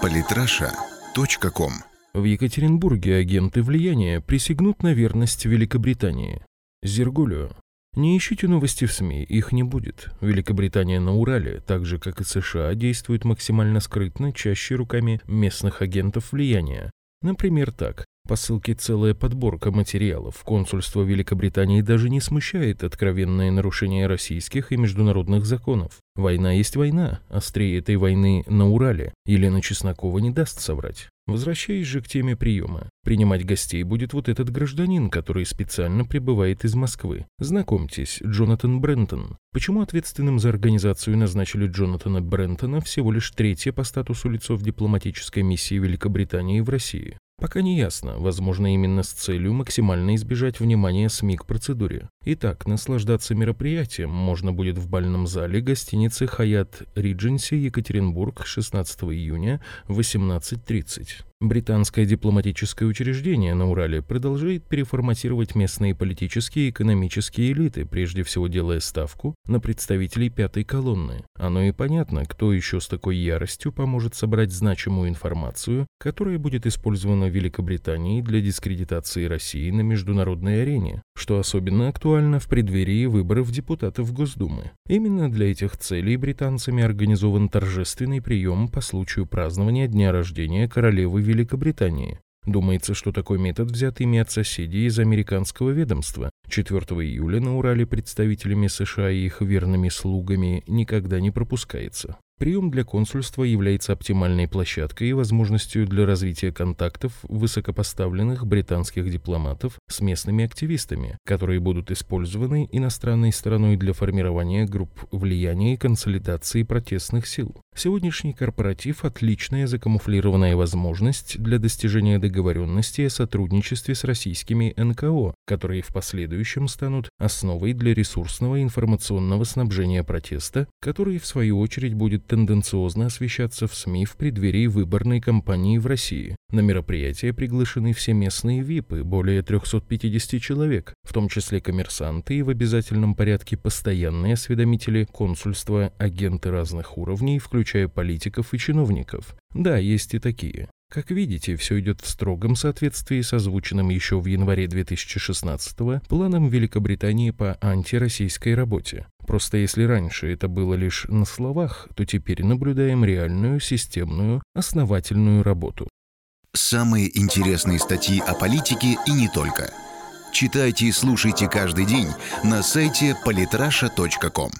Политраша.ком В Екатеринбурге агенты влияния присягнут на верность Великобритании. Зергулю. Не ищите новости в СМИ, их не будет. Великобритания на Урале, так же как и США, действует максимально скрытно, чаще руками местных агентов влияния. Например, так. По ссылке целая подборка материалов. Консульство Великобритании даже не смущает откровенное нарушение российских и международных законов. Война есть война, острее этой войны на Урале. Елена Чеснокова не даст соврать. Возвращаясь же к теме приема. Принимать гостей будет вот этот гражданин, который специально прибывает из Москвы. Знакомьтесь, Джонатан Брентон. Почему ответственным за организацию назначили Джонатана Брентона всего лишь третье по статусу лицо в дипломатической миссии Великобритании в России? Пока не ясно, возможно, именно с целью максимально избежать внимания СМИ к процедуре. Итак, наслаждаться мероприятием можно будет в бальном зале гостиницы «Хаят Ридженси» Екатеринбург 16 июня в 18.30. Британское дипломатическое учреждение на Урале продолжает переформатировать местные политические и экономические элиты, прежде всего делая ставку на представителей пятой колонны. Оно и понятно, кто еще с такой яростью поможет собрать значимую информацию, которая будет использована в Великобритании для дискредитации России на международной арене, что особенно актуально в преддверии выборов депутатов Госдумы. Именно для этих целей британцами организован торжественный прием по случаю празднования дня рождения королевы Великобритании. Думается, что такой метод взят ими от соседей из американского ведомства. 4 июля на Урале представителями США и их верными слугами никогда не пропускается. Прием для консульства является оптимальной площадкой и возможностью для развития контактов высокопоставленных британских дипломатов с местными активистами, которые будут использованы иностранной стороной для формирования групп влияния и консолидации протестных сил. Сегодняшний корпоратив – отличная закамуфлированная возможность для достижения договоренности о сотрудничестве с российскими НКО, которые в последующем станут основой для ресурсного информационного снабжения протеста, который в свою очередь будет тенденциозно освещаться в СМИ в преддверии выборной кампании в России. На мероприятие приглашены все местные ВИПы, более 350 человек, в том числе коммерсанты и в обязательном порядке постоянные осведомители консульства, агенты разных уровней, включая политиков и чиновников. Да, есть и такие. Как видите, все идет в строгом соответствии с озвученным еще в январе 2016 планом Великобритании по антироссийской работе. Просто если раньше это было лишь на словах, то теперь наблюдаем реальную, системную, основательную работу. Самые интересные статьи о политике и не только. Читайте и слушайте каждый день на сайте polytrasha.com.